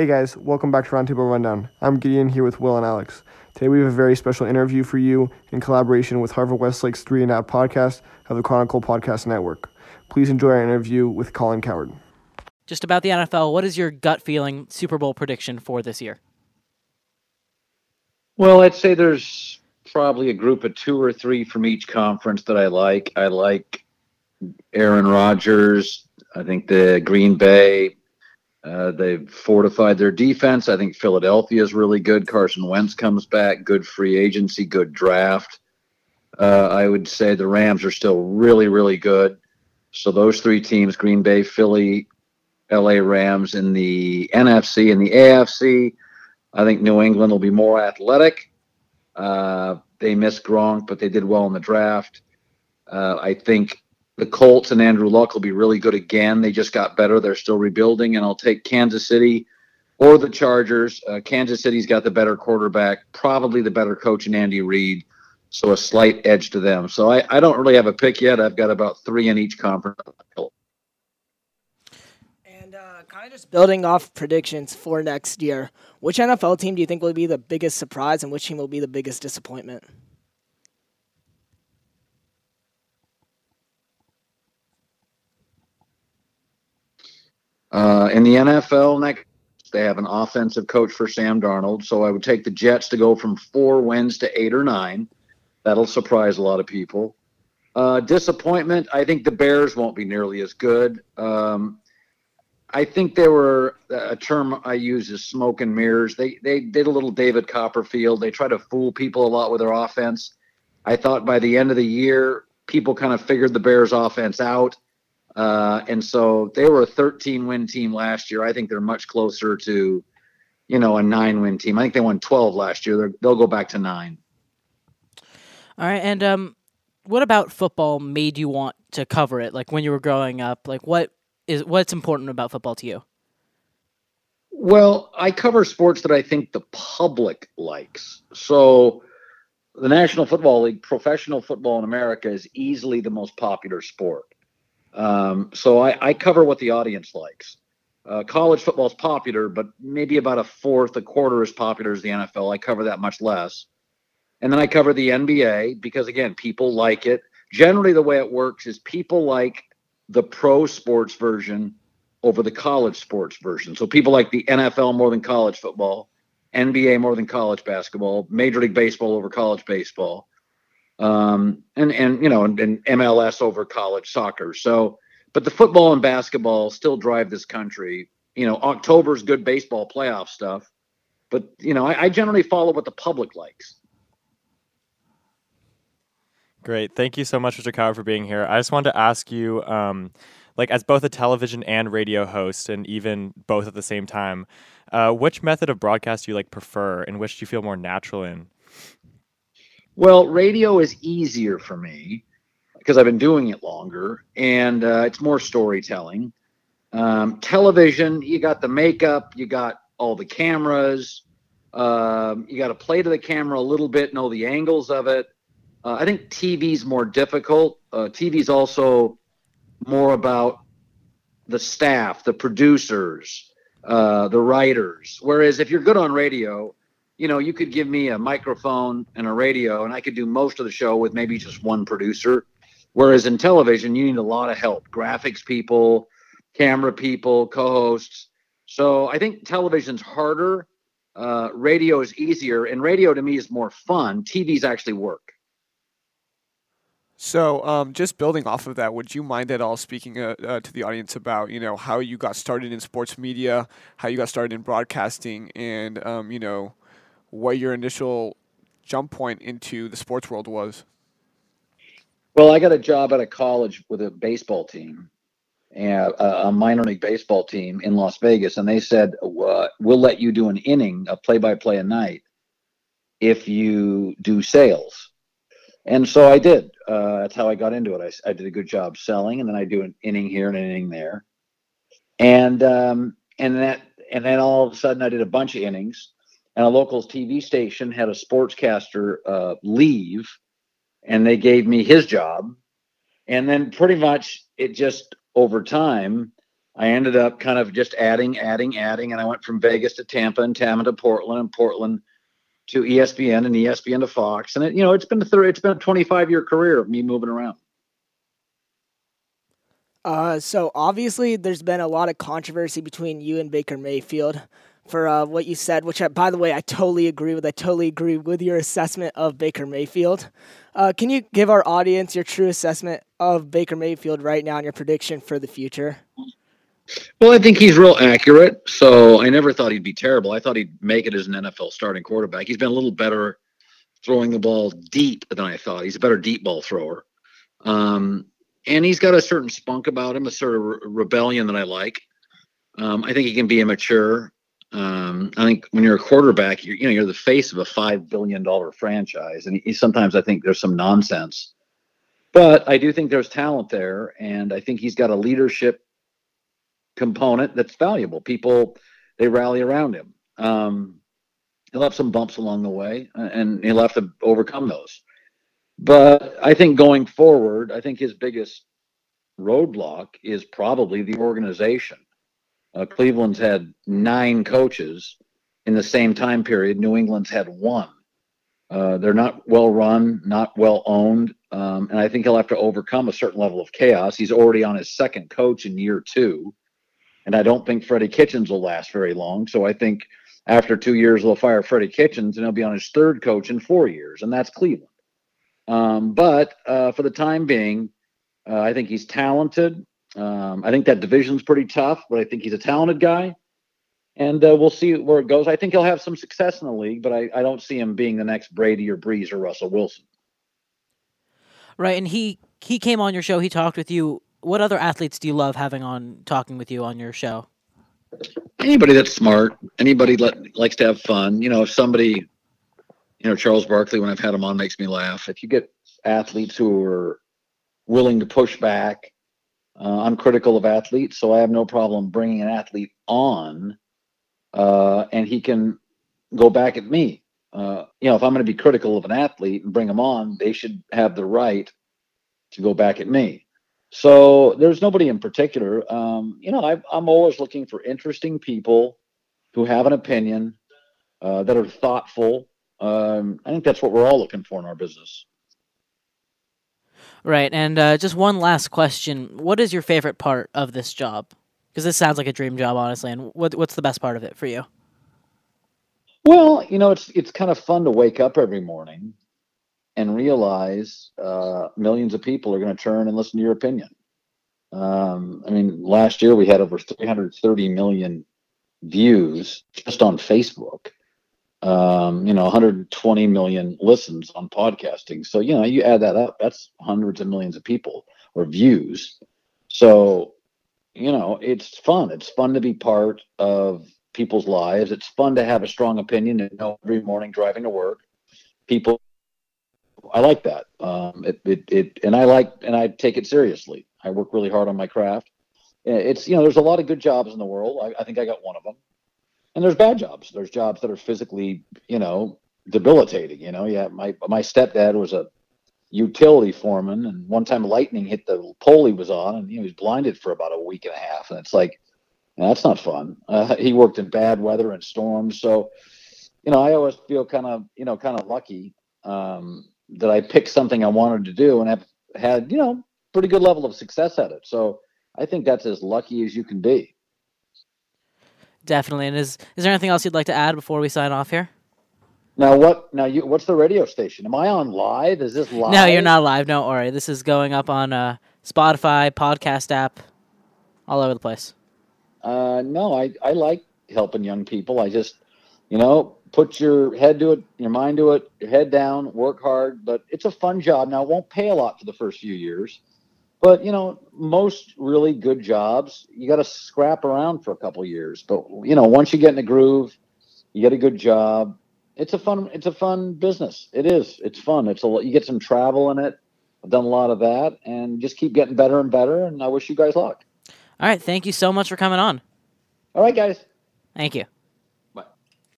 Hey guys, welcome back to Roundtable Rundown. I'm Gideon here with Will and Alex. Today we have a very special interview for you in collaboration with Harvard Westlake's Three and Out podcast of the Chronicle Podcast Network. Please enjoy our interview with Colin Cowherd. Just about the NFL, what is your gut feeling Super Bowl prediction for this year? Well, I'd say there's probably a group of two or three from each conference that I like. I like Aaron Rodgers. I think the Green Bay uh, they've fortified their defense. I think Philadelphia is really good. Carson Wentz comes back. Good free agency. Good draft. Uh, I would say the Rams are still really, really good. So those three teams: Green Bay, Philly, L.A. Rams in the NFC and the AFC. I think New England will be more athletic. Uh, they missed Gronk, but they did well in the draft. Uh, I think the Colts and Andrew Luck will be really good again. They just got better. They're still rebuilding, and I'll take Kansas City or the Chargers. Uh, Kansas City's got the better quarterback, probably the better coach in Andy Reid, so a slight edge to them. So I, I don't really have a pick yet. I've got about three in each conference. And uh, kind of just building off predictions for next year, which NFL team do you think will be the biggest surprise, and which team will be the biggest disappointment? Uh, in the NFL next, they have an offensive coach for Sam Darnold. So I would take the Jets to go from four wins to eight or nine. That'll surprise a lot of people. Uh, disappointment, I think the Bears won't be nearly as good. Um, I think they were a term I use is smoke and mirrors. They they did a little David Copperfield. They try to fool people a lot with their offense. I thought by the end of the year, people kind of figured the Bears offense out. Uh, and so they were a 13 win team last year. I think they're much closer to, you know, a nine win team. I think they won 12 last year. they will go back to nine. All right. And um, what about football made you want to cover it? Like when you were growing up, like what is what's important about football to you? Well, I cover sports that I think the public likes. So the National Football League, professional football in America is easily the most popular sport. Um, so I, I, cover what the audience likes. Uh, college football is popular, but maybe about a fourth, a quarter as popular as the NFL. I cover that much less. And then I cover the NBA because, again, people like it. Generally, the way it works is people like the pro sports version over the college sports version. So people like the NFL more than college football, NBA more than college basketball, Major League Baseball over college baseball um, and and you know, and, and MLS over college soccer. So, but the football and basketball still drive this country. You know, October's good baseball playoff stuff, but you know, I, I generally follow what the public likes. Great. Thank you so much, Mr. Cowherd, for being here. I just wanted to ask you, um, like, as both a television and radio host, and even both at the same time, uh, which method of broadcast do you like prefer, and which do you feel more natural in? Well, radio is easier for me because I've been doing it longer and uh, it's more storytelling. Um, television, you got the makeup, you got all the cameras, um, you got to play to the camera a little bit, and know the angles of it. Uh, I think TV's more difficult. Uh, TV's also more about the staff, the producers, uh, the writers. Whereas if you're good on radio, you know, you could give me a microphone and a radio, and I could do most of the show with maybe just one producer. Whereas in television, you need a lot of help graphics people, camera people, co hosts. So I think television's harder. Uh, radio is easier, and radio to me is more fun. TV's actually work. So, um, just building off of that, would you mind at all speaking uh, uh, to the audience about you know how you got started in sports media, how you got started in broadcasting, and um, you know what your initial jump point into the sports world was. Well, I got a job at a college with a baseball team, and a minor league baseball team in Las Vegas, and they said uh, we'll let you do an inning, a play-by-play a night, if you do sales. And so I did. Uh, that's how I got into it. I, I, did a good job selling, and then I do an inning here and an inning there, and um, and that and then all of a sudden I did a bunch of innings, and a local TV station had a sportscaster uh, leave, and they gave me his job. And then pretty much it just over time, I ended up kind of just adding, adding, adding, and I went from Vegas to Tampa and Tampa to Portland and Portland to ESPN and ESPN to Fox. And it, you know, it's been a third, it's been a 25 year career of me moving around. Uh, so obviously, there's been a lot of controversy between you and Baker Mayfield for uh, what you said, which, I, by the way, I totally agree with. I totally agree with your assessment of Baker Mayfield. Uh, can you give our audience your true assessment of Baker Mayfield right now and your prediction for the future? Well, I think he's real accurate. So I never thought he'd be terrible. I thought he'd make it as an NFL starting quarterback. He's been a little better throwing the ball deep than I thought. He's a better deep ball thrower. Um, and he's got a certain spunk about him, a sort of re- rebellion that I like. Um, I think he can be immature. Um, I think when you're a quarterback, you're you know you're the face of a five billion dollar franchise, and he, sometimes I think there's some nonsense. But I do think there's talent there, and I think he's got a leadership component that's valuable. People they rally around him. Um, he'll have some bumps along the way, and he'll have to overcome those. But I think going forward, I think his biggest roadblock is probably the organization. Uh, Cleveland's had nine coaches in the same time period. New England's had one. Uh, they're not well run, not well owned, um, and I think he'll have to overcome a certain level of chaos. He's already on his second coach in year two, and I don't think Freddie Kitchens will last very long. So I think after two years they'll fire Freddie Kitchens, and he'll be on his third coach in four years, and that's Cleveland. Um, but uh, for the time being, uh, I think he's talented. Um, I think that division's pretty tough, but I think he's a talented guy. And uh, we'll see where it goes. I think he'll have some success in the league, but I, I don't see him being the next Brady or Brees or Russell Wilson. Right, and he he came on your show. He talked with you. What other athletes do you love having on talking with you on your show? Anybody that's smart. Anybody that likes to have fun. You know, if somebody you know, Charles Barkley, when I've had him on, makes me laugh. If you get athletes who are willing to push back, uh, I'm critical of athletes, so I have no problem bringing an athlete on, uh, and he can go back at me. Uh, you know, if I'm going to be critical of an athlete and bring them on, they should have the right to go back at me. So there's nobody in particular. Um, you know, I, I'm always looking for interesting people who have an opinion uh, that are thoughtful um, I think that's what we're all looking for in our business. Right. And uh, just one last question. What is your favorite part of this job? Because this sounds like a dream job, honestly. And what, what's the best part of it for you? Well, you know, it's it's kind of fun to wake up every morning and realize uh, millions of people are going to turn and listen to your opinion. Um, I mean, last year we had over 330 million views just on Facebook um, you know, 120 million listens on podcasting. So, you know, you add that up, that's hundreds of millions of people or views. So, you know, it's fun. It's fun to be part of people's lives. It's fun to have a strong opinion and know every morning driving to work. People, I like that. Um, it, it, it, and I like, and I take it seriously. I work really hard on my craft. It's, you know, there's a lot of good jobs in the world. I, I think I got one of them and there's bad jobs. There's jobs that are physically, you know, debilitating. You know, yeah. My my stepdad was a utility foreman, and one time lightning hit the pole he was on, and he was blinded for about a week and a half. And it's like, that's not fun. Uh, he worked in bad weather and storms, so you know, I always feel kind of, you know, kind of lucky um, that I picked something I wanted to do and have had, you know, pretty good level of success at it. So I think that's as lucky as you can be. Definitely. And is is there anything else you'd like to add before we sign off here? Now what? Now you. What's the radio station? Am I on live? Is this live? No, you're not live. Don't worry. This is going up on uh, Spotify, podcast app, all over the place. Uh, no, I I like helping young people. I just, you know, put your head to it, your mind to it, your head down, work hard. But it's a fun job. Now it won't pay a lot for the first few years. But you know, most really good jobs, you got to scrap around for a couple years. But you know, once you get in the groove, you get a good job. It's a fun. It's a fun business. It is. It's fun. It's a. You get some travel in it. I've done a lot of that, and just keep getting better and better. And I wish you guys luck. All right. Thank you so much for coming on. All right, guys. Thank you.